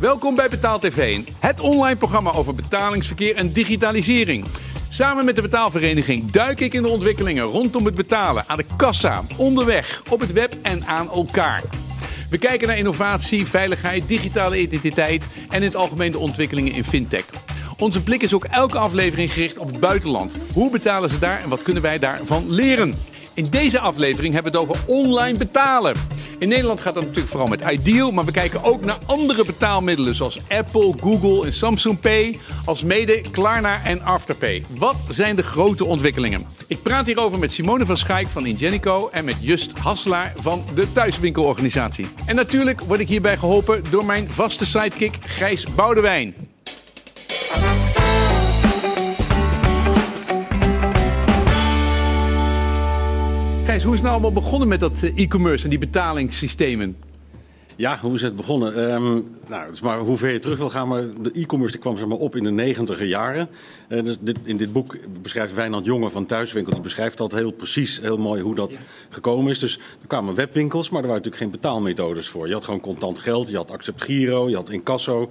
Welkom bij Betaal TV, het online programma over betalingsverkeer en digitalisering. Samen met de betaalvereniging duik ik in de ontwikkelingen rondom het betalen, aan de kassa, onderweg, op het web en aan elkaar. We kijken naar innovatie, veiligheid, digitale identiteit en in het algemeen de ontwikkelingen in fintech. Onze blik is ook elke aflevering gericht op het buitenland. Hoe betalen ze daar en wat kunnen wij daarvan leren? In deze aflevering hebben we het over online betalen. In Nederland gaat dat natuurlijk vooral met Ideal, maar we kijken ook naar andere betaalmiddelen zoals Apple, Google en Samsung Pay, als mede Klarna en Afterpay. Wat zijn de grote ontwikkelingen? Ik praat hierover met Simone van Schaik van Ingenico en met Just Hasselaar van de Thuiswinkelorganisatie. En natuurlijk word ik hierbij geholpen door mijn vaste sidekick Gijs Boudewijn. Gijs, hoe is het nou allemaal begonnen met dat eh, e-commerce en die betalingssystemen? Ja, hoe is het begonnen? Um, nou, maar hoe ver je terug wil gaan, maar de e-commerce kwam zeg maar, op in de negentiger jaren. Uh, dus dit, in dit boek beschrijft Wijnand Jonge van Thuiswinkel, die beschrijft dat heel precies, heel mooi hoe dat gekomen is. Dus er kwamen webwinkels, maar er waren natuurlijk geen betaalmethodes voor. Je had gewoon contant geld, je had Accept Giro, je had Incasso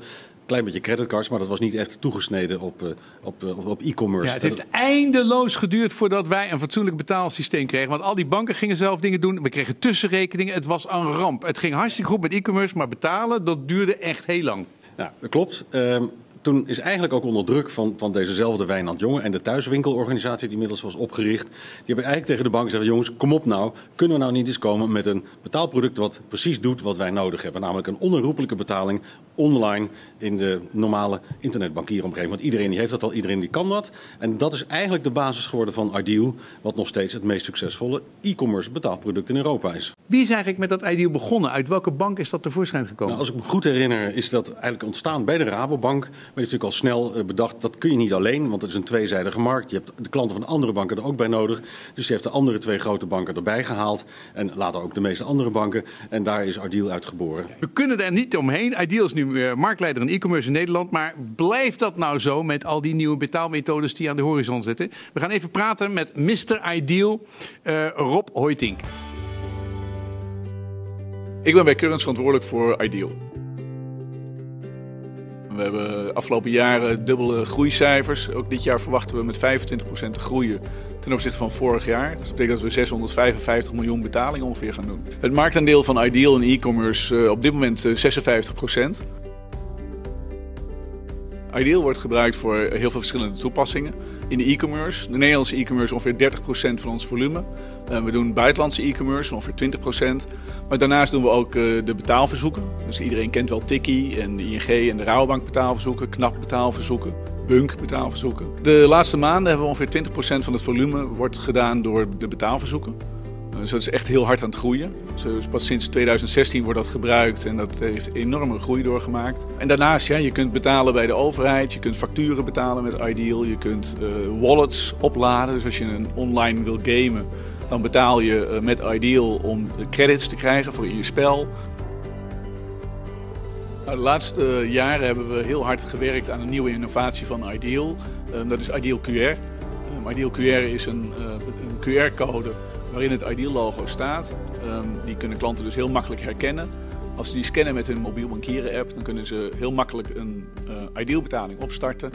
klein beetje creditcards, maar dat was niet echt toegesneden op, uh, op, op, op e-commerce. Ja, het heeft eindeloos geduurd voordat wij een fatsoenlijk betaalsysteem kregen. Want al die banken gingen zelf dingen doen. We kregen tussenrekeningen. Het was een ramp. Het ging hartstikke goed met e-commerce, maar betalen, dat duurde echt heel lang. Ja, dat klopt. Um, toen is eigenlijk ook onder druk van, van dezezelfde Wijnand Jonge en de thuiswinkelorganisatie die inmiddels was opgericht. Die hebben eigenlijk tegen de bank gezegd, jongens, kom op nou, kunnen we nou niet eens komen met een betaalproduct wat precies doet wat wij nodig hebben. Namelijk een onherroepelijke betaling online in de normale internetbankieromgeving. Want iedereen die heeft dat al, iedereen die kan dat. En dat is eigenlijk de basis geworden van Ideal, wat nog steeds het meest succesvolle e-commerce betaalproduct in Europa is. Wie is eigenlijk met dat Ideal begonnen? Uit welke bank is dat tevoorschijn gekomen? Nou, als ik me goed herinner is dat eigenlijk ontstaan bij de Rabobank maar is natuurlijk al snel eh, bedacht, dat kun je niet alleen, want het is een tweezijdige markt. Je hebt de klanten van andere banken er ook bij nodig. Dus je heeft de andere twee grote banken erbij gehaald. En later ook de meeste andere banken. En daar is Ideal uitgeboren. We kunnen er niet omheen. Ideal is nu eh, marktleider in e-commerce in Nederland. Maar blijft dat nou zo met al die nieuwe betaalmethodes die aan de horizon zitten? We gaan even praten met Mr. Ideal, uh, Rob Hoytink. Ik ben bij Currents verantwoordelijk voor Ideal. We hebben afgelopen jaren dubbele groeicijfers. Ook dit jaar verwachten we met 25% te groeien ten opzichte van vorig jaar. Dus dat betekent dat we 655 miljoen betalingen ongeveer gaan doen. Het marktaandeel van Ideal in e-commerce uh, op dit moment 56%. Ideal wordt gebruikt voor heel veel verschillende toepassingen in de e-commerce. De Nederlandse e-commerce ongeveer 30% van ons volume. Uh, we doen buitenlandse e-commerce, ongeveer 20%. Maar daarnaast doen we ook uh, de betaalverzoeken. Dus iedereen kent wel Tikkie en de ING en de Rabobank betaalverzoeken, KNAP betaalverzoeken, Bunk betaalverzoeken. De laatste maanden hebben we ongeveer 20% van het volume wordt gedaan door de betaalverzoeken. Dus dat is echt heel hard aan het groeien. Dus pas sinds 2016 wordt dat gebruikt en dat heeft enorme groei doorgemaakt. En daarnaast, ja, je kunt betalen bij de overheid, je kunt facturen betalen met Ideal, je kunt uh, wallets opladen. Dus als je een online wil gamen, dan betaal je uh, met Ideal om credits te krijgen voor in je spel. Nou, de laatste jaren hebben we heel hard gewerkt aan een nieuwe innovatie van Ideal. Dat is Ideal QR. Ideal QR is een QR-code waarin het Ideal logo staat. Um, die kunnen klanten dus heel makkelijk herkennen. Als ze die scannen met hun mobiel bankieren app, dan kunnen ze heel makkelijk een uh, Ideal betaling opstarten.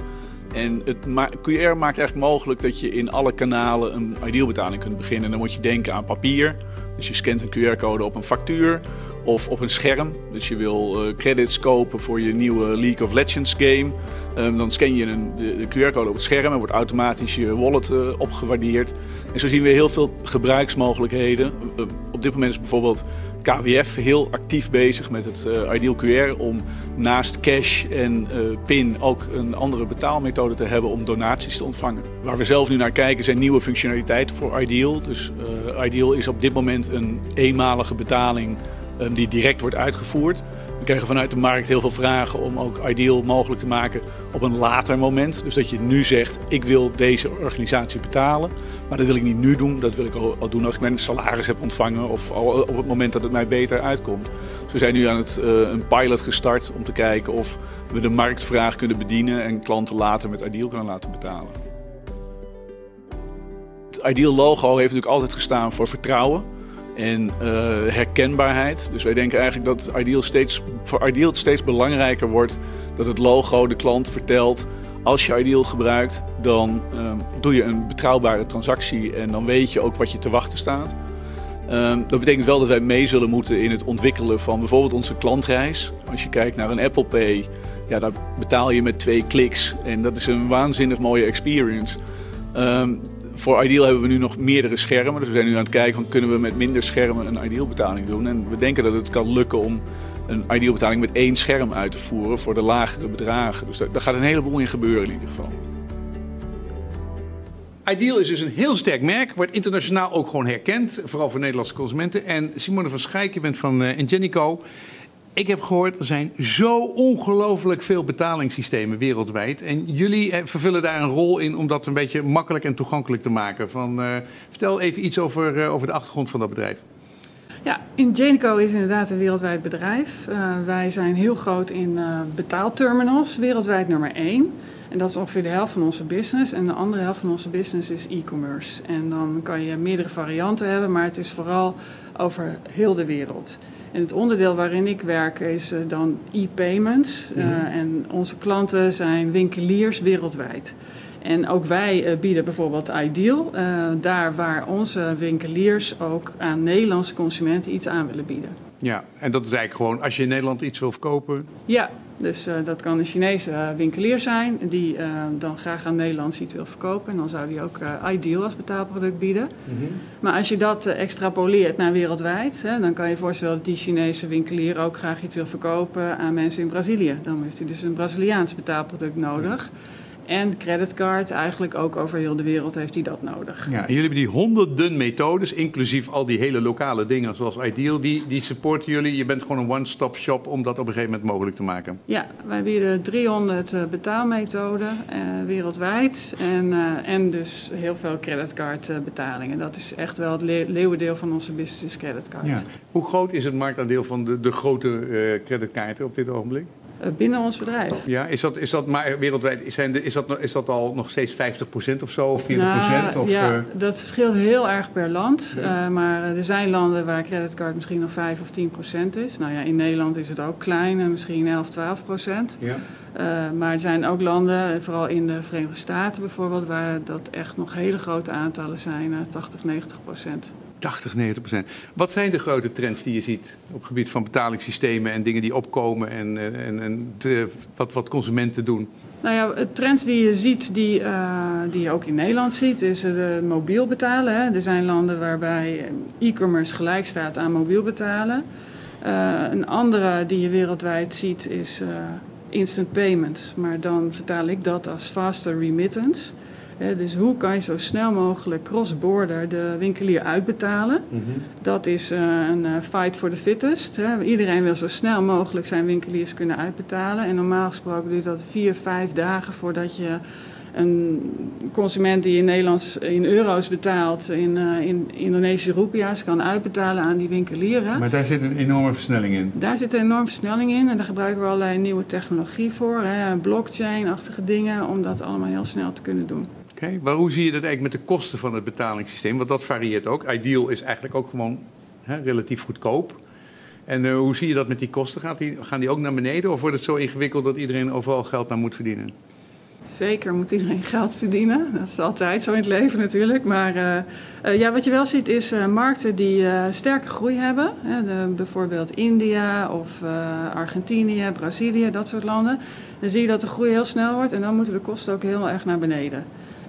En het QR maakt eigenlijk mogelijk dat je in alle kanalen een Ideal betaling kunt beginnen. En dan moet je denken aan papier. Dus je scant een QR-code op een factuur of op een scherm. Dus je wil uh, credits kopen voor je nieuwe League of Legends game. Um, dan scan je een, de, de QR-code op het scherm en wordt automatisch je wallet uh, opgewaardeerd. En zo zien we heel veel gebruiksmogelijkheden. Uh, op dit moment is bijvoorbeeld KWF heel actief bezig met het uh, Ideal QR om naast cash en PIN ook een andere betaalmethode te hebben om donaties te ontvangen. Waar we zelf nu naar kijken zijn nieuwe functionaliteiten voor Ideal. Dus Ideal is op dit moment een eenmalige betaling die direct wordt uitgevoerd. We krijgen vanuit de markt heel veel vragen om ook Ideal mogelijk te maken op een later moment. Dus dat je nu zegt, ik wil deze organisatie betalen. Maar dat wil ik niet nu doen, dat wil ik al, doen als ik mijn salaris heb ontvangen of op het moment dat het mij beter uitkomt. Dus we zijn nu aan het, uh, een pilot gestart om te kijken of we de marktvraag kunnen bedienen en klanten later met Ideal kunnen laten betalen. Het Ideal logo heeft natuurlijk altijd gestaan voor vertrouwen. En uh, herkenbaarheid. Dus wij denken eigenlijk dat Ideal steeds, voor Ideal steeds belangrijker wordt dat het logo de klant vertelt. Als je Ideal gebruikt, dan uh, doe je een betrouwbare transactie en dan weet je ook wat je te wachten staat. Uh, dat betekent wel dat wij mee zullen moeten in het ontwikkelen van bijvoorbeeld onze klantreis. Als je kijkt naar een Apple Pay, ja, daar betaal je met twee kliks en dat is een waanzinnig mooie experience. Um, voor Ideal hebben we nu nog meerdere schermen. Dus we zijn nu aan het kijken van kunnen we met minder schermen een Ideal betaling doen. En we denken dat het kan lukken om een Ideal betaling met één scherm uit te voeren voor de lagere bedragen. Dus daar, gaat een heleboel in gebeuren in ieder geval. Ideal is dus een heel sterk merk, wordt internationaal ook gewoon herkend, vooral voor Nederlandse consumenten. En Simone van Schijk, je bent van uh, Ingenico. Ik heb gehoord, er zijn zo ongelooflijk veel betalingssystemen wereldwijd. En jullie eh, vervullen daar een rol in om dat een beetje makkelijk en toegankelijk te maken. Van, uh, vertel even iets over, uh, over de achtergrond van dat bedrijf. Ja, Ingenico is inderdaad een wereldwijd bedrijf. Wij zijn heel groot in betaalterminals, wereldwijd nummer 1. En dat is ongeveer de helft van onze business. En de andere helft van onze business is e-commerce. En dan kan je meerdere varianten hebben, maar het is vooral over heel de wereld. En het onderdeel waarin ik werk is uh, dan e-payments. Uh, mm-hmm. En onze klanten zijn winkeliers wereldwijd. En ook wij uh, bieden bijvoorbeeld Ideal, daar waar onze winkeliers ook aan Nederlandse consumenten iets aan willen bieden. Ja, en dat is eigenlijk gewoon als je in Nederland iets wil verkopen. Ja, dus uh, dat kan een Chinese uh, winkelier zijn die uh, dan graag aan Nederlands iets wil verkopen. En dan zou die ook Ideal als betaalproduct bieden. Mm-hmm. Maar als je dat extrapoleert naar wereldwijd, hè, dan kan je je voorstellen dat die Chinese winkelier ook graag iets wil verkopen aan mensen in Brazilië. Dan heeft hij dus een Braziliaans betaalproduct nodig. En creditcard, eigenlijk ook over heel de wereld heeft hij dat nodig. Ja, en jullie hebben die honderden methodes, inclusief al die hele lokale dingen zoals Ideal, die, die supporten jullie. Je bent gewoon een one-stop shop om dat op een gegeven moment mogelijk te maken. Ja, wij bieden 300 uh, betaalmethoden uh, wereldwijd en, uh, en dus heel veel creditcard betalingen. Dat is echt wel het le leeuwendeel van onze business is creditcard. Ja. Hoe groot is het marktaandeel van de, de grote creditkaarten op dit ogenblik? Binnen ons bedrijf. Ja, is dat, is dat maar wereldwijd, zijn de, is, dat, is dat al nog steeds 50% of zo, of 40%? Nou, of, ja, uh... dat verschilt heel erg per land. Ja. Uh, maar er zijn landen waar creditcard misschien nog 5 of 10% is. Nou ja, in Nederland is het ook klein, misschien 11, 12%. Ja. Uh, maar er zijn ook landen, vooral in de Verenigde Staten bijvoorbeeld, waar dat echt nog hele grote aantallen zijn, 80, 90 procent. 80, 90 procent. Wat zijn de grote trends die je ziet op het gebied van betalingssystemen en dingen die opkomen en, en, en te, wat, wat consumenten doen? Nou ja, trends die je ziet, die, uh, die je ook in Nederland ziet, is uh, mobiel betalen. Hè. Er zijn landen waarbij e-commerce gelijk staat aan mobiel betalen. Een andere die je wereldwijd ziet is instant payments, maar dan vertaal ik dat als faster remittance. Dus hoe kan je zo snel mogelijk cross-border de winkelier uitbetalen? Mm-hmm. Dat is uh, een uh, fight for the fittest. Iedereen wil zo snel mogelijk zijn winkeliers kunnen uitbetalen. En normaal gesproken duurt dat vier, vijf dagen voordat je een consument die in Nederlands in euro's betaalt, in, uh, in Indonesische rupia's kan uitbetalen aan die winkelieren. Maar daar zit een enorme versnelling in. Daar zit een enorme versnelling in en daar gebruiken we allerlei nieuwe technologie voor, blockchain-achtige dingen, om dat allemaal heel snel te kunnen doen. Maar hoe zie je dat eigenlijk met de kosten van het betalingssysteem? Want dat varieert ook. Ideal is eigenlijk ook gewoon hè, relatief goedkoop. En uh, hoe zie je dat met die kosten? Gaat die, gaan die ook naar beneden of wordt het zo ingewikkeld dat iedereen overal geld naar moet verdienen? Zeker moet iedereen geld verdienen. Dat is altijd zo in het leven natuurlijk. Maar uh, uh, ja, wat je wel ziet is markten die sterke groei hebben. De, bijvoorbeeld India of Argentinië, Brazilië, dat soort landen. Dan zie je dat de groei heel snel wordt en dan moeten de kosten ook heel erg naar beneden.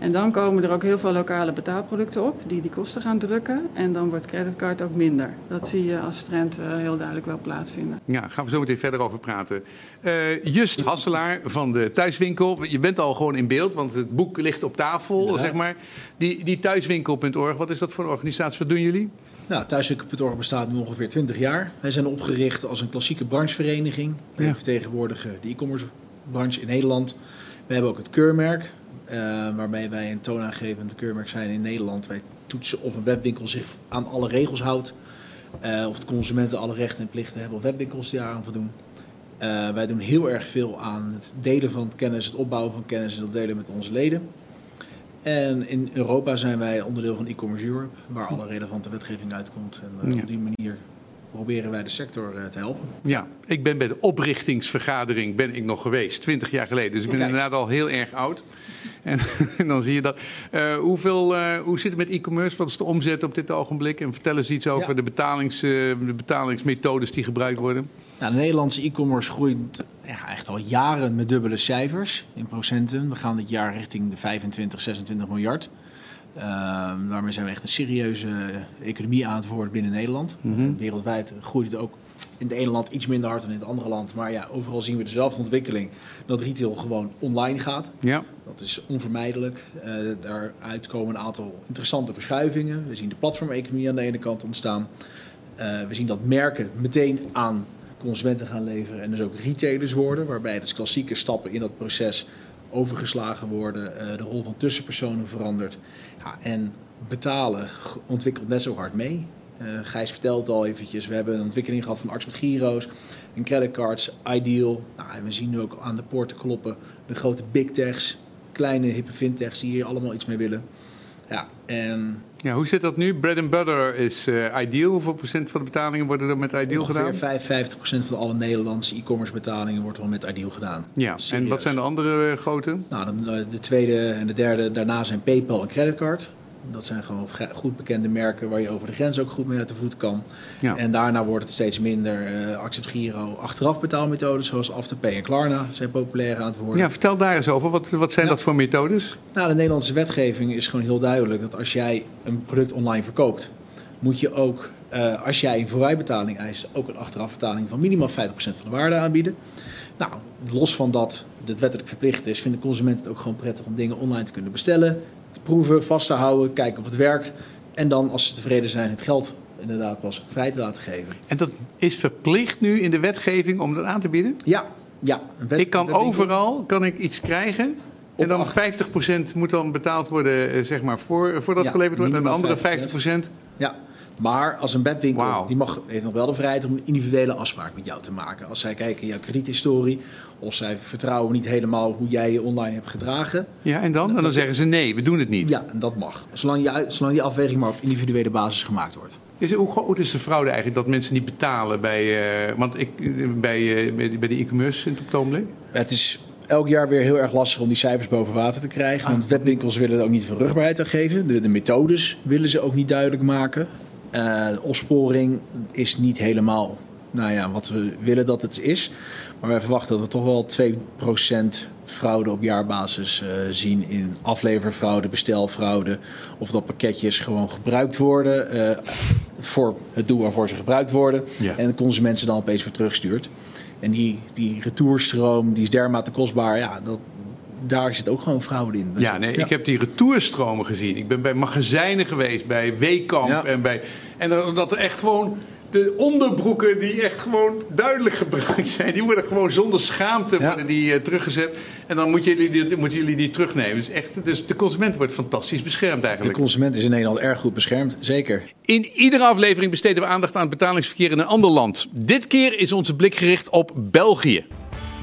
En dan komen er ook heel veel lokale betaalproducten op die die kosten gaan drukken. En dan wordt creditcard ook minder. Dat zie je als trend uh, heel duidelijk wel plaatsvinden. Ja, gaan we zo meteen verder over praten. Uh, Just Hasselaar van de Thuiswinkel. Je bent al gewoon in beeld, want het boek ligt op tafel, Inderdaad. zeg maar. Die, die thuiswinkel.org, wat is dat voor een organisatie? Wat doen jullie? Nou, Thuiswinkel.org bestaat nu ongeveer 20 jaar. Wij zijn opgericht als een klassieke branchevereniging. We ja. vertegenwoordigen de e-commerce branche in Nederland. We hebben ook het keurmerk. Uh, waarmee wij een toonaangevend keurmerk zijn in Nederland. Wij toetsen of een webwinkel zich aan alle regels houdt. Uh, of de consumenten alle rechten en plichten hebben of webwinkels die aan voldoen. Uh, wij doen heel erg veel aan het delen van kennis, het opbouwen van kennis en dat delen met onze leden. En in Europa zijn wij onderdeel van e-commerce Europe, waar alle relevante wetgeving uitkomt. En uh, Ja. op die manier proberen wij de sector uh, te helpen. Ja, ik ben bij de oprichtingsvergadering ben ik nog geweest, 20 jaar geleden. Dus ik ben Kijk. inderdaad al heel erg oud. En, en dan zie je dat. Eh, hoeveel, eh, hoe zit het met e-commerce? Wat is de omzet op dit ogenblik? En vertel eens iets over Ja. de, betalings, eh, de betalingsmethodes die gebruikt worden. Nou, de Nederlandse e-commerce groeit ja, echt al jaren met dubbele cijfers in procenten. We gaan dit jaar richting de 25, 26 miljard. Ehm, daarmee zijn we echt een serieuze economie aan het worden binnen Nederland. Mhm. Wereldwijd groeit het ook in het ene land iets minder hard dan in het andere land. Maar ja, overal zien we dezelfde ontwikkeling. Dat retail gewoon online gaat. Ja, Dat is onvermijdelijk. Eh, daaruit komen een aantal interessante verschuivingen. We zien de platformeconomie aan de ene kant ontstaan. Eh, we zien dat merken meteen aan consumenten gaan leveren en dus ook retailers worden, waarbij dus klassieke stappen in dat proces overgeslagen worden, eh, de rol van tussenpersonen verandert. Ja, en betalen ontwikkelt net zo hard mee. Eh, Gijs vertelt al eventjes, we hebben een ontwikkeling gehad van arts met giro's en creditcards, ideal. Nou, en we zien nu ook aan de poorten kloppen de grote big techs, kleine hippe fintechs die hier allemaal iets mee willen. Ja, en ja hoe zit dat nu? Bread and butter is eh, ideal. Hoeveel procent van de betalingen worden er met ideal gedaan? ongeveer 55% van alle Nederlandse e-commerce betalingen wordt wel met ideal gedaan. Ja, en wat zijn de andere eh, grote? Nou, de, de tweede en de derde daarna zijn PayPal en creditcard. Dat zijn gewoon ge- goed bekende merken waar je over de grens ook goed mee uit de voet kan. Ja. En daarna wordt het steeds minder. eh Accept Giro, achteraf betaalmethodes zoals Afterpay en Klarna zijn populair aan het worden. Ja, vertel daar eens over. Wat, wat zijn Ja. dat voor methodes? Nou, de Nederlandse wetgeving is gewoon heel duidelijk dat als jij een product online verkoopt, moet je ook, eh, als jij een voorbijbetaling eist, ook een achterafbetaling van minimaal 50% van de waarde aanbieden. Nou, los van dat dit wettelijk verplicht is, vinden consumenten het ook gewoon prettig om dingen online te kunnen bestellen, te proeven, vast te houden, kijken of het werkt. En dan, als ze tevreden zijn, het geld inderdaad pas vrij te laten geven. En dat is verplicht nu in de wetgeving om dat aan te bieden? Ja, ja. wet- Ik kan overal kan ik iets krijgen. En dan acht- 50% moet dan betaald worden, eh, zeg maar, voor, voordat Ja, geleverd wordt. En de andere 50%. 50%. Ja, maar als een webwinkel, die mag, heeft nog wel de vrijheid om een individuele afspraak met jou te maken. Als zij kijken jouw krediethistorie, of zij vertrouwen niet helemaal hoe jij je online hebt gedragen. Ja, en dan? En dan zeggen ze nee, we doen het niet. Ja, en dat mag. Zolang, uit- zolang die afweging maar op individuele basis gemaakt wordt. Is, hoe groot is de fraude eigenlijk dat mensen niet betalen bij, eh, want ik, eh, bij, eh, bij, die- bij die e-commerce in het ogenblik? Het is elk jaar weer heel erg lastig om die cijfers boven water te krijgen. Want webwinkels willen er ook niet veel rugbaarheid aan geven. De, de methodes willen ze ook niet duidelijk maken. Eh, de opsporing is niet helemaal nou ja, wat we willen dat het is. Maar wij verwachten dat we toch wel 2% fraude op jaarbasis eh, zien in afleverfraude, bestelfraude. Of dat pakketjes gewoon gebruikt worden eh, voor het doel waarvoor ze gebruikt worden. Ja. En de consument ze dan opeens weer terugstuurt. En die, die retourstroom die is dermate kostbaar. Ja, dat, daar zit ook gewoon fraude in. Ja, nee, ik heb die retourstromen gezien. Ik ben bij magazijnen geweest, bij Weekamp Ja. en bij... En dat er echt gewoon... De onderbroeken die echt gewoon duidelijk gebruikt zijn, die worden gewoon zonder schaamte Ja. worden die, eh, teruggezet. En dan moeten jullie, die, moeten jullie die terugnemen. Dus, echt, dus de consument wordt fantastisch beschermd De eigenlijk. consument is in Nederland erg goed beschermd, zeker. In iedere aflevering besteden we aandacht aan het betalingsverkeer in een ander land. Dit keer is onze blik gericht op België.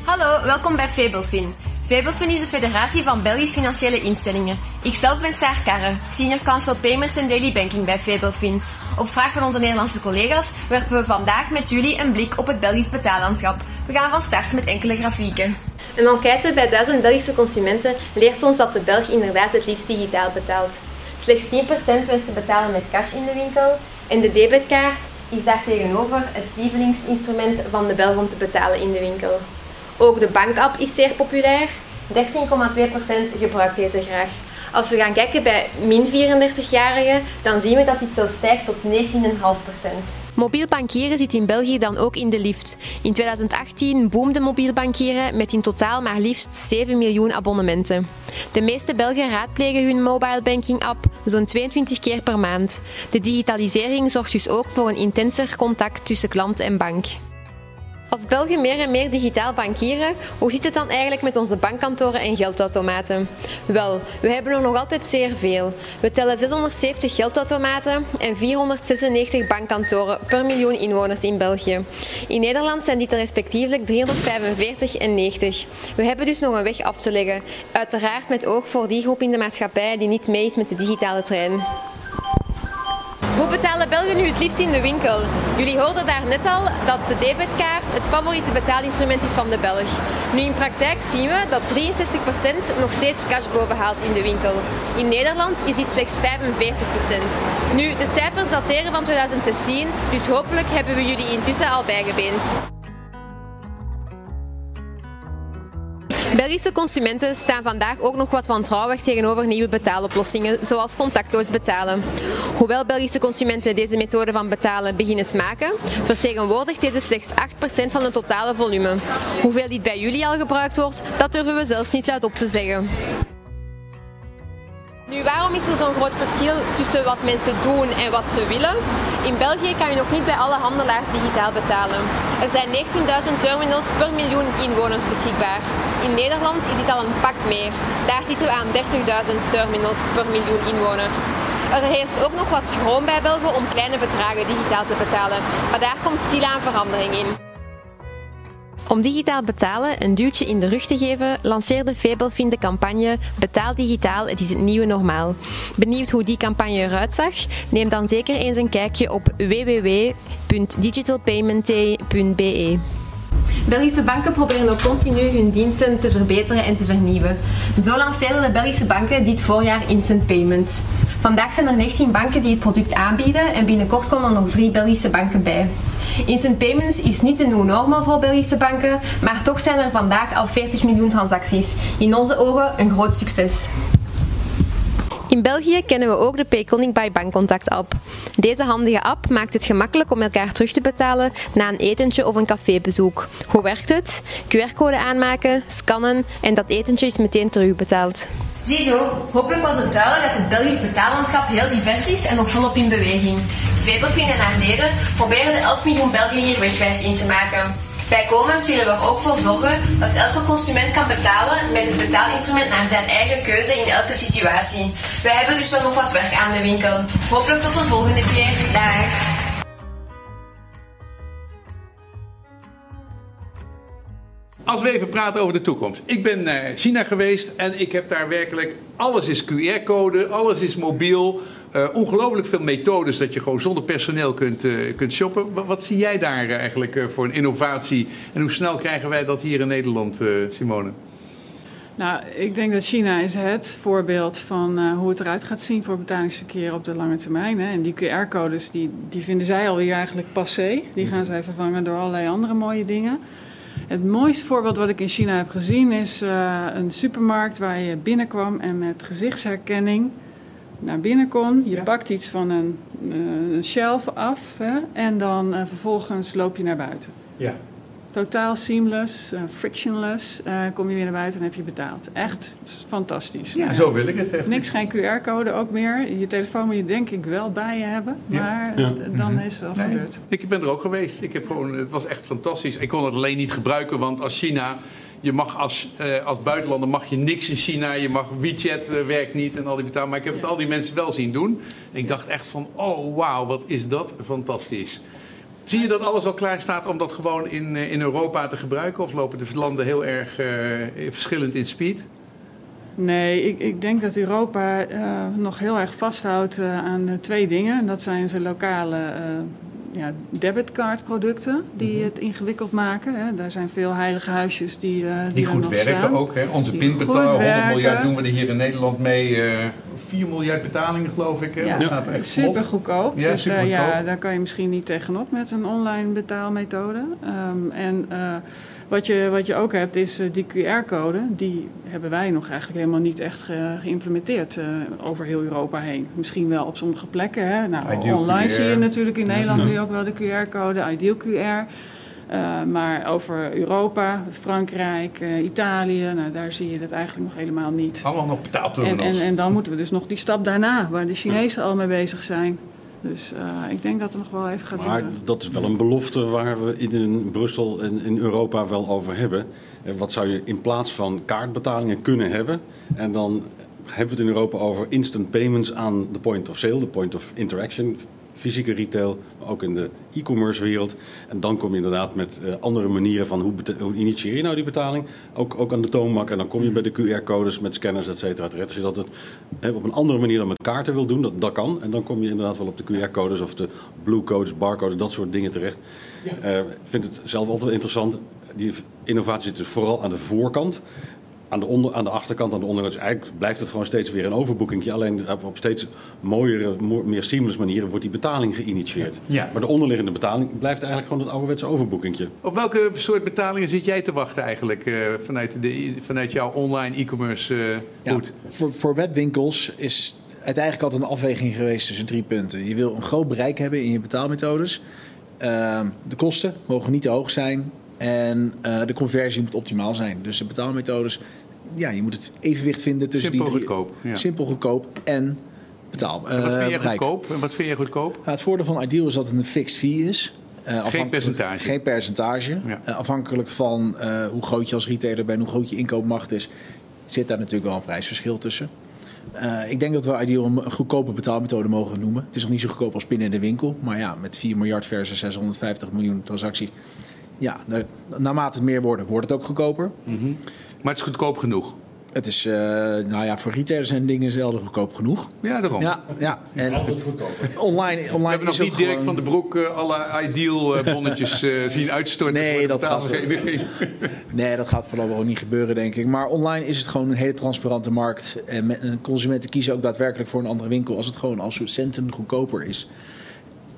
Hallo, welkom bij Fabelfin. Fabelfin is de federatie van Belgische financiële instellingen. Ikzelf ben Saar Karre, senior counsel payments en daily banking bij Fabelfin. Op vraag van onze Nederlandse collega's werpen we vandaag met jullie een blik op het Belgisch betaallandschap. We gaan van start met enkele grafieken. Een enquête bij duizend Belgische consumenten leert ons dat de Belg inderdaad het liefst digitaal betaalt. Slechts 10% wenst te betalen met cash in de winkel en de debetkaart is daartegenover het lievelingsinstrument van de Belg om te betalen in de winkel. Ook de bankapp is zeer populair. 13,2% gebruikt deze graag. Als we gaan kijken bij min 34-jarigen, dan zien we dat dit zelfs stijgt tot 19,5%. Mobiel bankieren zit in België dan ook in de lift. In 2018 boomde mobiel bankieren met in totaal maar liefst 7 miljoen abonnementen. De meeste Belgen raadplegen hun mobile banking app zo'n 22 keer per maand. De digitalisering zorgt dus ook voor een intenser contact tussen klant en bank. Als Belgen meer en meer digitaal bankieren, hoe zit het dan eigenlijk met onze bankkantoren en geldautomaten? Wel, we hebben er nog altijd zeer veel. We tellen 670 geldautomaten en 496 bankkantoren per miljoen inwoners in België. In Nederland zijn dit er respectievelijk 345 en 90. We hebben dus nog een weg af te leggen. Uiteraard met oog voor die groep in de maatschappij die niet mee is met de digitale trein. Hoe betalen Belgen nu het liefst in de winkel? Jullie hoorden daar net al dat de debitkaart het favoriete betaalinstrument is van de Belg. Nu in praktijk zien we dat 63% nog steeds cash bovenhaalt in de winkel. In Nederland is dit slechts 45%. Nu, de cijfers dateren van 2016, dus hopelijk hebben we jullie intussen al bijgebeend. Belgische consumenten staan vandaag ook nog wat wantrouwig tegenover nieuwe betaaloplossingen, zoals contactloos betalen. Hoewel Belgische consumenten deze methode van betalen beginnen smaken, vertegenwoordigt deze slechts 8% van het totale volume. Hoeveel dit bij jullie al gebruikt wordt, dat durven we zelfs niet luid op te zeggen. Nu, waarom is er zo'n groot verschil tussen wat mensen doen en wat ze willen? In België kan je nog niet bij alle handelaars digitaal betalen. Er zijn 19.000 terminals per miljoen inwoners beschikbaar. In Nederland is dit al een pak meer. Daar zitten we aan 30.000 terminals per miljoen inwoners. Er heerst ook nog wat schroom bij Belgen om kleine bedragen digitaal te betalen, maar daar komt stilaan verandering in. Om digitaal betalen een duwtje in de rug te geven, lanceerde Fabelfin de campagne Betaal digitaal, het is het nieuwe normaal. Benieuwd hoe die campagne eruit zag? Neem dan zeker eens een kijkje op www.digitalpaymentday.be. Belgische banken proberen ook continu hun diensten te verbeteren en te vernieuwen. Zo lanceerden de Belgische banken dit voorjaar Instant Payments. Vandaag zijn er 19 banken die het product aanbieden en binnenkort komen er nog drie Belgische banken bij. Instant Payments is niet de new normal voor Belgische banken, maar toch zijn er vandaag al 40 miljoen transacties. In onze ogen een groot succes. In België kennen we ook de Payconic by Bankcontact app. Deze handige app maakt het gemakkelijk om elkaar terug te betalen na een etentje of een cafébezoek. Hoe werkt het? QR-code aanmaken, scannen en dat etentje is meteen terugbetaald. Ziezo, hopelijk was het duidelijk dat het Belgisch betaallandschap heel divers is en nog volop in beweging. Fabelfin en haar leden proberen de 11 miljoen Belgen hier wegwijs in te maken. Bijkomend willen we er ook voor zorgen dat elke consument kan betalen met het betaalinstrument naar zijn eigen keuze in elke situatie. We hebben dus wel nog wat werk aan de winkel. Hopelijk tot een volgende keer. Dag! Als we even praten over de toekomst. Ik ben naar China geweest en ik heb daar werkelijk. Alles is QR-code, alles is mobiel. Uh, ongelooflijk veel methodes dat je gewoon zonder personeel kunt, uh, kunt shoppen. Wat, wat, zie jij daar eigenlijk voor een innovatie? En hoe snel krijgen wij dat hier in Nederland, Simone? Nou, ik denk dat China is het voorbeeld van hoe het eruit gaat zien voor betalingsverkeer op de lange termijn. Hè. En die QR-codes die, die vinden zij alweer eigenlijk passé. Die gaan zij vervangen door allerlei andere mooie dingen. Het mooiste voorbeeld wat ik in China heb gezien is uh, een supermarkt waar je binnenkwam en met gezichtsherkenning naar binnen kon. Je ja. pakt iets van een, uh, een shelf af hè, en dan uh, vervolgens loop je naar buiten. Ja. Totaal seamless, frictionless. kom je weer naar buiten en heb je betaald. Echt fantastisch. Ja, nou, zo wil ik het echt. Niks, geen QR-code ook meer. Je telefoon moet je denk ik wel bij je hebben. Maar ja. dan is het al nee, gebeurd. Ik ben er ook geweest. Ik heb gewoon, het was echt fantastisch. Ik kon het alleen niet gebruiken, want als China je mag als, uh, als buitenlander mag je niks in China. Je mag WeChat uh, werkt niet en al die betaal. Maar ik heb het al die mensen wel zien doen. En ik dacht echt van, oh wauw, wat is dat fantastisch. Zie je dat alles al klaar staat om dat gewoon in, in Europa te gebruiken? Of lopen de landen heel erg uh, verschillend in speed? Nee, ik, ik denk dat Europa uh, nog heel erg vasthoudt uh, aan twee dingen. En dat zijn zijn lokale ja, debitcardproducten die mm -hmm. het ingewikkeld maken. Hè. Daar zijn veel heilige huisjes die, uh, die, die goed werken staan. ook. Hè. Onze pinbetaler, 100 miljard doen we er hier in Nederland mee. Uh, 4 miljard betalingen geloof ik. Hè. Ja, dat gaat echt super goedkoop. Ja, dus super uh, goedkoop. ja, daar kan je misschien niet tegenop met een online betaalmethode. Um, en wat je, wat je ook hebt is uh, die QR-code. Die hebben wij nog eigenlijk helemaal niet echt ge geïmplementeerd uh, over heel Europa heen. Misschien wel op sommige plekken. Hè. Nou, Ideal online QR. zie je natuurlijk in Nederland ja. nu ook wel de QR-code, Ideal QR. Uh, maar over Europa, Frankrijk, uh, Italië, nou, daar zie je dat eigenlijk nog helemaal niet. Allemaal nog En, betaalterminals. en, en dan moeten we dus nog die stap daarna, waar de Chinezen al mee bezig zijn. Dus uh, ik denk dat het nog wel even gaat maar duren. dat is wel een belofte waar we in Brussel en in Europa wel over hebben. Wat zou je in plaats van kaartbetalingen kunnen hebben? En dan hebben we het in Europa over instant payments aan de point of sale, de point of interaction fysieke retail, maar ook in de e-commerce wereld. En dan kom je inderdaad met uh, andere manieren van hoe, hoe, initieer je nou die betaling. Ook, ook aan de toonmak. En dan kom je bij de QR-codes met scanners, et cetera. Als je dat het, he, op een andere manier dan met kaarten wil doen, dat, dat kan. En dan kom je inderdaad wel op de QR-codes of de blue codes, barcodes, dat soort dingen terecht. Ik ja. uh, vind het zelf altijd interessant. Die innovatie zit dus vooral aan de voorkant aan de, onder, aan de achterkant, aan de onderkant. Dus eigenlijk blijft het gewoon steeds weer een overboekingje. Alleen op steeds mooiere, meer seamless manieren wordt die betaling geïnitieerd. Ja. Maar de onderliggende betaling blijft eigenlijk gewoon het ouderwetse overboekingje. Op welke soort betalingen zit jij te wachten eigenlijk uh, vanuit, de, vanuit jouw online e-commerce uh, ja, voor, voor webwinkels is het eigenlijk altijd een afweging geweest tussen drie punten. Je wil een groot bereik hebben in je betaalmethodes. Uh, de kosten mogen niet te hoog zijn. En uh, de conversie moet optimaal zijn. Dus de betaalmethodes ja, je moet het evenwicht vinden tussen simpel die drie. Goedkoop, ja. Simpel goedkoop en betaal. En wat vind je goedkoop? En wat vind je goedkoop? Ja, het voordeel van Ideal is dat het een fixed fee is. Uh, geen percentage. Geen percentage. Ja. Uh, afhankelijk van uh, hoe groot je als retailer bent, hoe groot je inkoopmacht is, zit daar natuurlijk wel een prijsverschil tussen. ik denk dat we Ideal een goedkope betaalmethode mogen noemen. Het is nog niet zo goedkoop als binnen de winkel. Maar ja, met 4 miljard versus 650 miljoen transacties. Ja, naarmate het meer worden, wordt het ook goedkoper. Mm -hmm. Maar het is goedkoop genoeg. Het is, uh, nou ja, voor retailers zijn dingen zelden goedkoop genoeg. Ja, daarom. Ja, ja. En online, online We hebben nog niet direct gewoon... van de broek uh, alle ideal uh, bonnetjes zien uitstorten. Nee, dat gaat, nee, dat gaat voorlopig ook niet gebeuren, denk ik. Maar online is het gewoon een hele transparante markt. En consumenten kiezen ook daadwerkelijk voor een andere winkel als het gewoon als centen goedkoper is.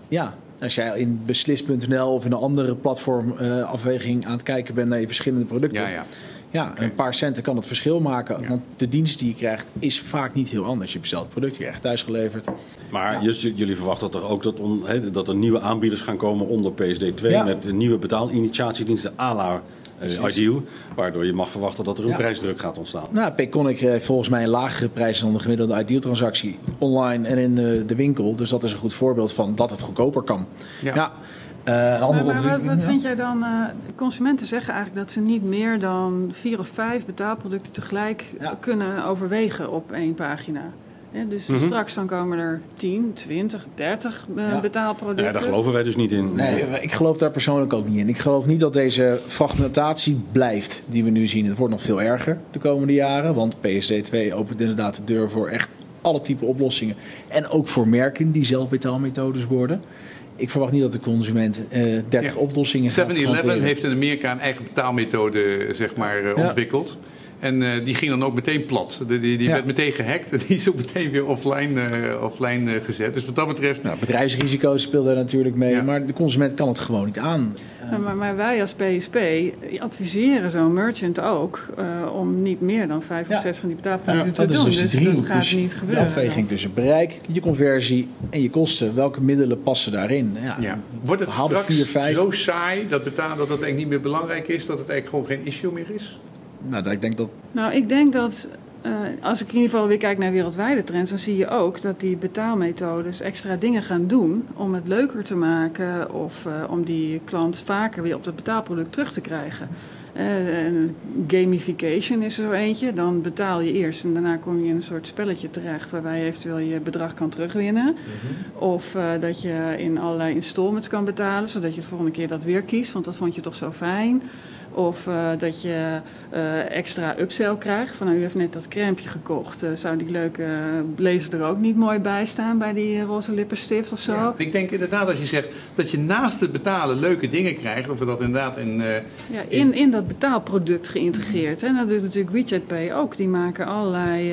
Ja, als jij in beslis.nl of in een andere platformafweging aan het kijken bent naar je verschillende producten. Ja, ja. Ja, okay. een paar centen kan het verschil maken. Ja. Want de dienst die je krijgt is vaak niet heel anders. Je bestelt het product, je krijgt thuis geleverd. Maar ja. just, jullie verwachten toch ook dat, on, he, dat er nieuwe aanbieders gaan komen onder PSD2 ja. met nieuwe betaalinitiatiediensten à la uh, Ideal, waardoor je mag verwachten dat er een ja. prijsdruk gaat ontstaan. Nou, Payconic heeft volgens mij een lagere prijs dan de gemiddelde Ideal-transactie online en in de, de, winkel. Dus dat is een goed voorbeeld van dat het goedkoper kan. Ja. ja. Uh, andere maar, maar wat, wat vind jij dan? Uh, consumenten zeggen eigenlijk dat ze niet meer dan vier of vijf betaalproducten tegelijk ja. kunnen overwegen op één pagina. Ja, dus mm -hmm. straks dan komen er 10, 20, 30 uh, ja. betaalproducten. Ja, daar geloven wij dus niet in. Nee, ik geloof daar persoonlijk ook niet in. Ik geloof niet dat deze fragmentatie blijft die we nu zien. Het wordt nog veel erger de komende jaren. Want PSD2 opent inderdaad de deur voor echt alle type oplossingen. En ook voor merken die zelf betaalmethodes worden. Ik verwacht niet dat de consument uh, 30 ja. oplossingen 7-Eleven heeft in Amerika een eigen betaalmethode zeg maar, uh, ja. ontwikkeld. En uh, die ging dan ook meteen plat. Die, die, die ja. werd meteen gehackt en die is ook meteen weer offline, uh, offline uh, gezet. Dus wat dat betreft. Nou, bedrijfsrisico's speelden daar natuurlijk mee, ja. maar de consument kan het gewoon niet aan. Ja, maar, maar, wij als PSP adviseren zo'n merchant ook om niet meer dan vijf of zes van die betaalpunten te dat doen. Is dus, dus drie, dat gaat dus niet gebeuren. De afweging tussen bereik, je conversie en je kosten. Welke middelen passen daarin? Ja, Wordt het straks vier, vijf... zo saai dat betalen dat dat eigenlijk niet meer belangrijk is, dat het eigenlijk gewoon geen issue meer is? Nou, ik denk dat... Nou, ik denk dat uh, als ik in ieder geval weer kijk naar wereldwijde trends, dan zie je ook dat die betaalmethodes extra dingen gaan doen om het leuker te maken of uh, om die klant vaker weer op het betaalproduct terug te krijgen. Uh, gamification is er zo eentje. Dan betaal je eerst en daarna kom je in een soort spelletje terecht waarbij je eventueel je bedrag kan terugwinnen. Mm-hmm. Of dat je in allerlei installments kan betalen, zodat je de volgende keer dat weer kiest, want dat vond je toch zo fijn. Of uh, dat je uh, extra upsell krijgt. Van nou, u heeft net dat crèmpje gekocht. Uh, zou die leuke blazer er ook niet mooi bij staan bij die roze lippenstift of zo? Ja, ik denk inderdaad als je zegt dat je naast het betalen leuke dingen krijgt. Of we dat inderdaad in... ja, in, in dat betaalproduct geïntegreerd. Hè. Dat doet natuurlijk WeChat Pay ook. Die maken allerlei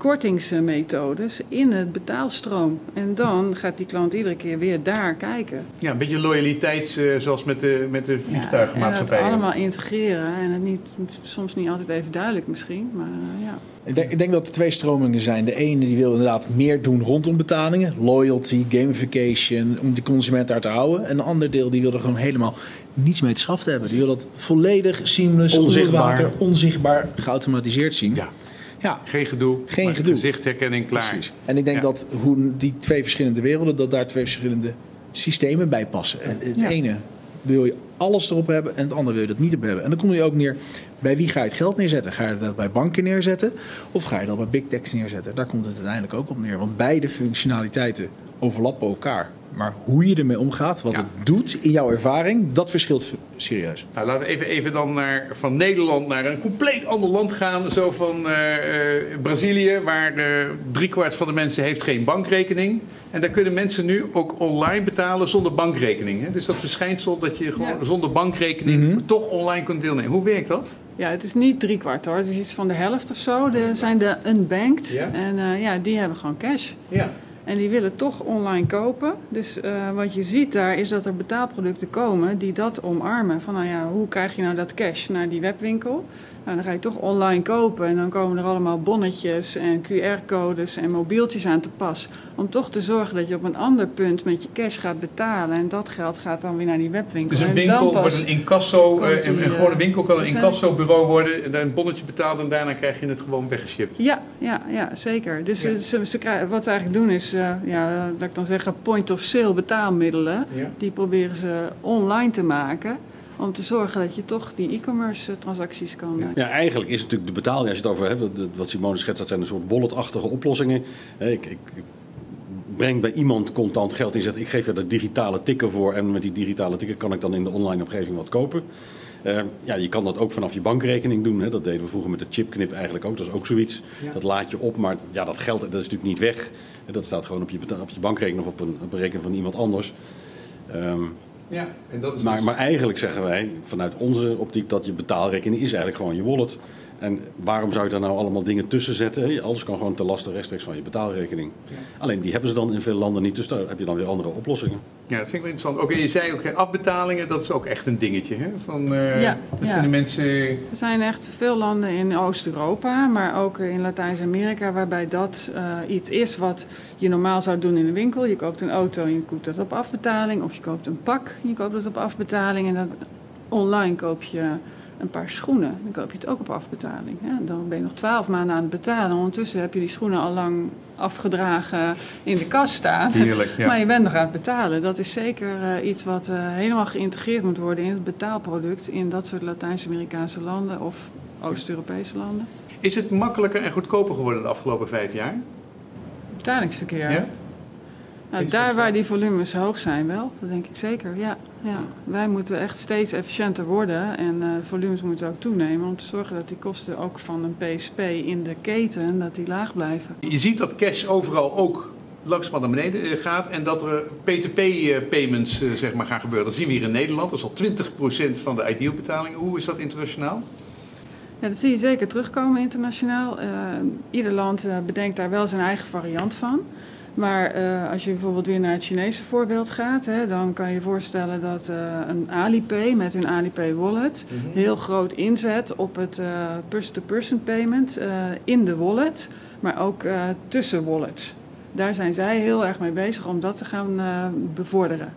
kortingsmethodes in het betaalstroom. En dan gaat die klant iedere keer weer daar kijken. Ja, een beetje loyaliteit zoals met de, met de vliegtuigmaatschappij. Ja, allemaal integreren. En het niet, soms niet altijd even duidelijk misschien, maar uh, ja. Ik denk, ik denk, dat er twee stromingen zijn. De ene die wil inderdaad meer doen rondom betalingen. Loyalty, gamification, om de consument daar te houden. En een ander deel die wil er gewoon helemaal niets mee te schaffen hebben. Die wil dat volledig seamless, onzichtbaar, onzichtbaar geautomatiseerd zien. Ja. Ja, Geen gedoe. Geen maar gedoe. Gezichtherkenning klaar. precies. En ik denk Ja. dat hoe die twee verschillende werelden, dat daar twee verschillende systemen bij passen. Het, het Ja. ene wil je alles erop hebben en het andere wil je dat niet op hebben. En dan kom je ook neer, bij wie ga je het geld neerzetten? Ga je dat bij banken neerzetten of ga je dat bij big techs neerzetten? Daar komt het uiteindelijk ook op neer. Want beide functionaliteiten overlappen elkaar. Maar hoe je ermee omgaat, wat Ja. het doet in jouw ervaring, dat verschilt serieus. Nou, laten we even, even dan naar, van Nederland naar een compleet ander land gaan. Zo van eh, eh, Brazilië, waar eh driekwart van de mensen heeft geen bankrekening. En daar kunnen mensen nu ook online betalen zonder bankrekening. Hè? Dus dat verschijnsel dat je gewoon Ja. zonder bankrekening Mhm. toch online kunt deelnemen. Hoe werkt dat? Ja, het is niet drie kwart hoor. Het is iets van de helft of zo. De, zijn de unbanked. Ja. En eh, ja, die hebben gewoon cash. Ja. En die willen toch online kopen. Dus eh, wat je ziet daar is dat er betaalproducten komen die dat omarmen. Van nou ja, hoe krijg je nou dat cash naar die webwinkel? Nou, dan ga je toch online kopen en dan komen er allemaal bonnetjes en QR-codes en mobieltjes aan te pas. Om toch te zorgen dat je op een ander punt met je cash gaat betalen. En dat geld gaat dan weer naar die webwinkel. Dus een En winkel wordt een incasso, eh, een, een gewone eh, winkel kan een incassobureau worden. En dan een bonnetje betaald en daarna krijg je het gewoon weggeshipped. Ja, ja, ja zeker. Dus Ja. Ze, ze, ze krijgen- wat ze eigenlijk doen is, eh, ja, dat ik dan zeggen, point-of-sale betaalmiddelen. Ja. Die proberen ze online te maken. Om te zorgen dat je toch die e-commerce eh, transacties kan. eh, Ja, eigenlijk is natuurlijk de betaling, als je het over hebt, wat Simone schetst, dat zijn een soort walletachtige oplossingen. Hè, Ik, ik, breng bij iemand contant geld in, zegt ik geef je dat digitale tikken voor en met die digitale tikken kan ik dan in de online omgeving wat kopen. Eh, ja, je kan dat ook vanaf je bankrekening doen. Hè. Dat deden we vroeger met de chipknip eigenlijk ook. Dat is ook zoiets. Ja. Dat laat je op, maar ja, dat geld dat is natuurlijk niet weg. Dat staat gewoon op je, op je bankrekening of op een, op een rekening van iemand anders. Ehm, Ja, en dat is maar, dus- maar eigenlijk zeggen wij vanuit onze optiek dat je betaalrekening is eigenlijk gewoon je wallet. En waarom zou je daar nou allemaal dingen tussen zetten? hè? Alles kan gewoon te lasten rechtstreeks van je betaalrekening. Alleen die hebben ze dan in veel landen niet, dus daar heb je dan weer andere oplossingen. Ja, dat vind ik wel interessant. Ook, en je zei ook, afbetalingen, dat is ook echt een dingetje. Hè? Van, eh, Ja, dat ja. vinden mensen... Er zijn echt veel landen in Oost-Europa, maar ook in Latijns-Amerika, waarbij dat eh, iets is wat je normaal zou doen in een winkel. Je koopt een auto en je koopt dat op afbetaling, of je koopt een pak en je koopt dat op afbetaling. En dan online koop je een paar schoenen, dan koop je het ook op afbetaling. Ja, dan ben je nog twaalf maanden aan het betalen. Ondertussen heb je die schoenen al lang afgedragen in de kast staan. Heerlijk, ja. Maar je bent nog aan het betalen. Dat is zeker eh, iets wat eh, helemaal geïntegreerd moet worden in het betaalproduct in dat soort Latijns-Amerikaanse landen of Oost-Europese landen. Is het makkelijker en goedkoper geworden de afgelopen vijf jaar? Betalingsverkeer. Ja? Nou, daar waar die volumes hoog zijn wel, dat denk ik zeker. Ja, ja. Wij moeten echt steeds efficiënter worden en eh, volumes moeten ook toenemen om te zorgen dat die kosten ook van een PSP in de keten dat die laag blijven. Je ziet dat cash overal ook langzaam naar beneden eh, gaat en dat er P2P-payments eh, zeg maar, gaan gebeuren. Dat zien we hier in Nederland. Dat is al 20% van de idealbetalingen. Hoe is dat internationaal? Ja, dat zie je zeker terugkomen internationaal. Ieder land bedenkt daar wel zijn eigen variant van. Maar eh, als je bijvoorbeeld weer naar het Chinese voorbeeld gaat, hè, dan kan je je voorstellen dat eh, een Alipay met hun Alipay wallet heel groot inzet op het person-to-person payment eh, in de wallet, maar ook tussen wallets. Daar zijn zij heel erg mee bezig om dat te gaan bevorderen.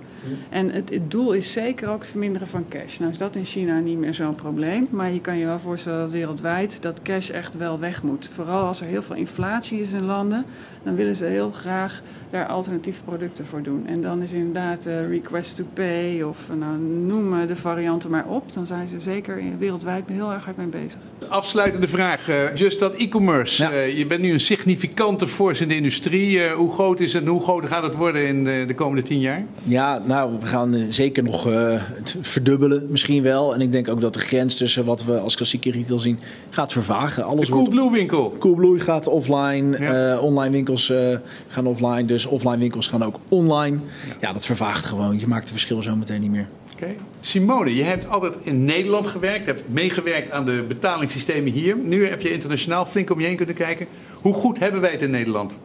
En het, het doel is zeker ook het verminderen van cash. Nou is dat in China niet meer zo'n probleem. Maar je kan je wel voorstellen dat wereldwijd dat cash echt wel weg moet. Vooral als er heel veel inflatie is in landen, dan willen ze heel graag daar alternatieve producten voor doen. En dan is inderdaad eh, request to pay of eh, nou, noem de varianten maar op. Dan zijn ze zeker wereldwijd heel erg hard mee bezig. Afsluitende vraag. eh, Just dat e-commerce. Ja. Eh, je bent nu een significante force in de industrie. Eh, hoe groot is het en hoe groot gaat het worden in de, de komende tien jaar? Ja, nou, we gaan eh, zeker nog eh, het verdubbelen misschien wel. En ik denk ook dat de grens tussen wat we als klassieke retail zien gaat vervagen. Alles De Coolblue winkel. Coolblue gaat offline, Ja. eh, online winkels eh, gaan offline, dus offline winkels gaan ook online. Ja. dat vervaagt gewoon. Je maakt het verschil zo meteen niet meer. Oké. Simone, je hebt altijd in Nederland gewerkt, hebt meegewerkt aan de betalingssystemen hier. Nu heb je internationaal flink om je heen kunnen kijken. Hoe goed hebben wij het in Nederland?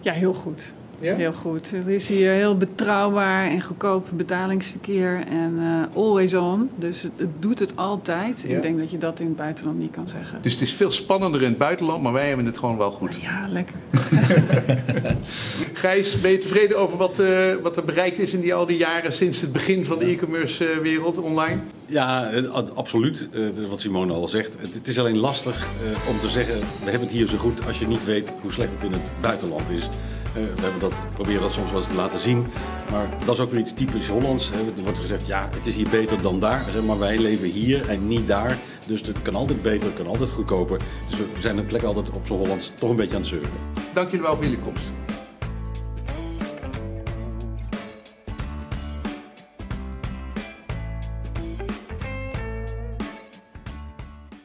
Ja, heel goed. Ja? Heel goed. Er is hier heel betrouwbaar en goedkoop betalingsverkeer en uh, always on. Dus het, het, doet het altijd. Ik denk dat je dat in het buitenland niet kan zeggen. Dus het is veel spannender in het buitenland, maar wij hebben het gewoon wel goed. Ja, lekker. Gijs, ben je tevreden over wat, uh, wat er bereikt is in die, al die jaren sinds het begin van de e-commerce wereld online? Ja, absoluut. wat Simone al zegt. Het, het is alleen lastig om te zeggen, we hebben het hier zo goed als je niet weet hoe slecht het in het buitenland is. Eh, we hebben dat, proberen dat soms wel eens te laten zien. Maar dat is ook weer iets typisch Hollands. Er wordt gezegd, ja, het is hier beter dan daar. Maar wij leven hier en niet daar. Dus het kan altijd beter, het kan altijd goedkoper. Dus we zijn een plek altijd op z'n Hollands toch een beetje aan het surfen. Dank jullie wel voor jullie komst.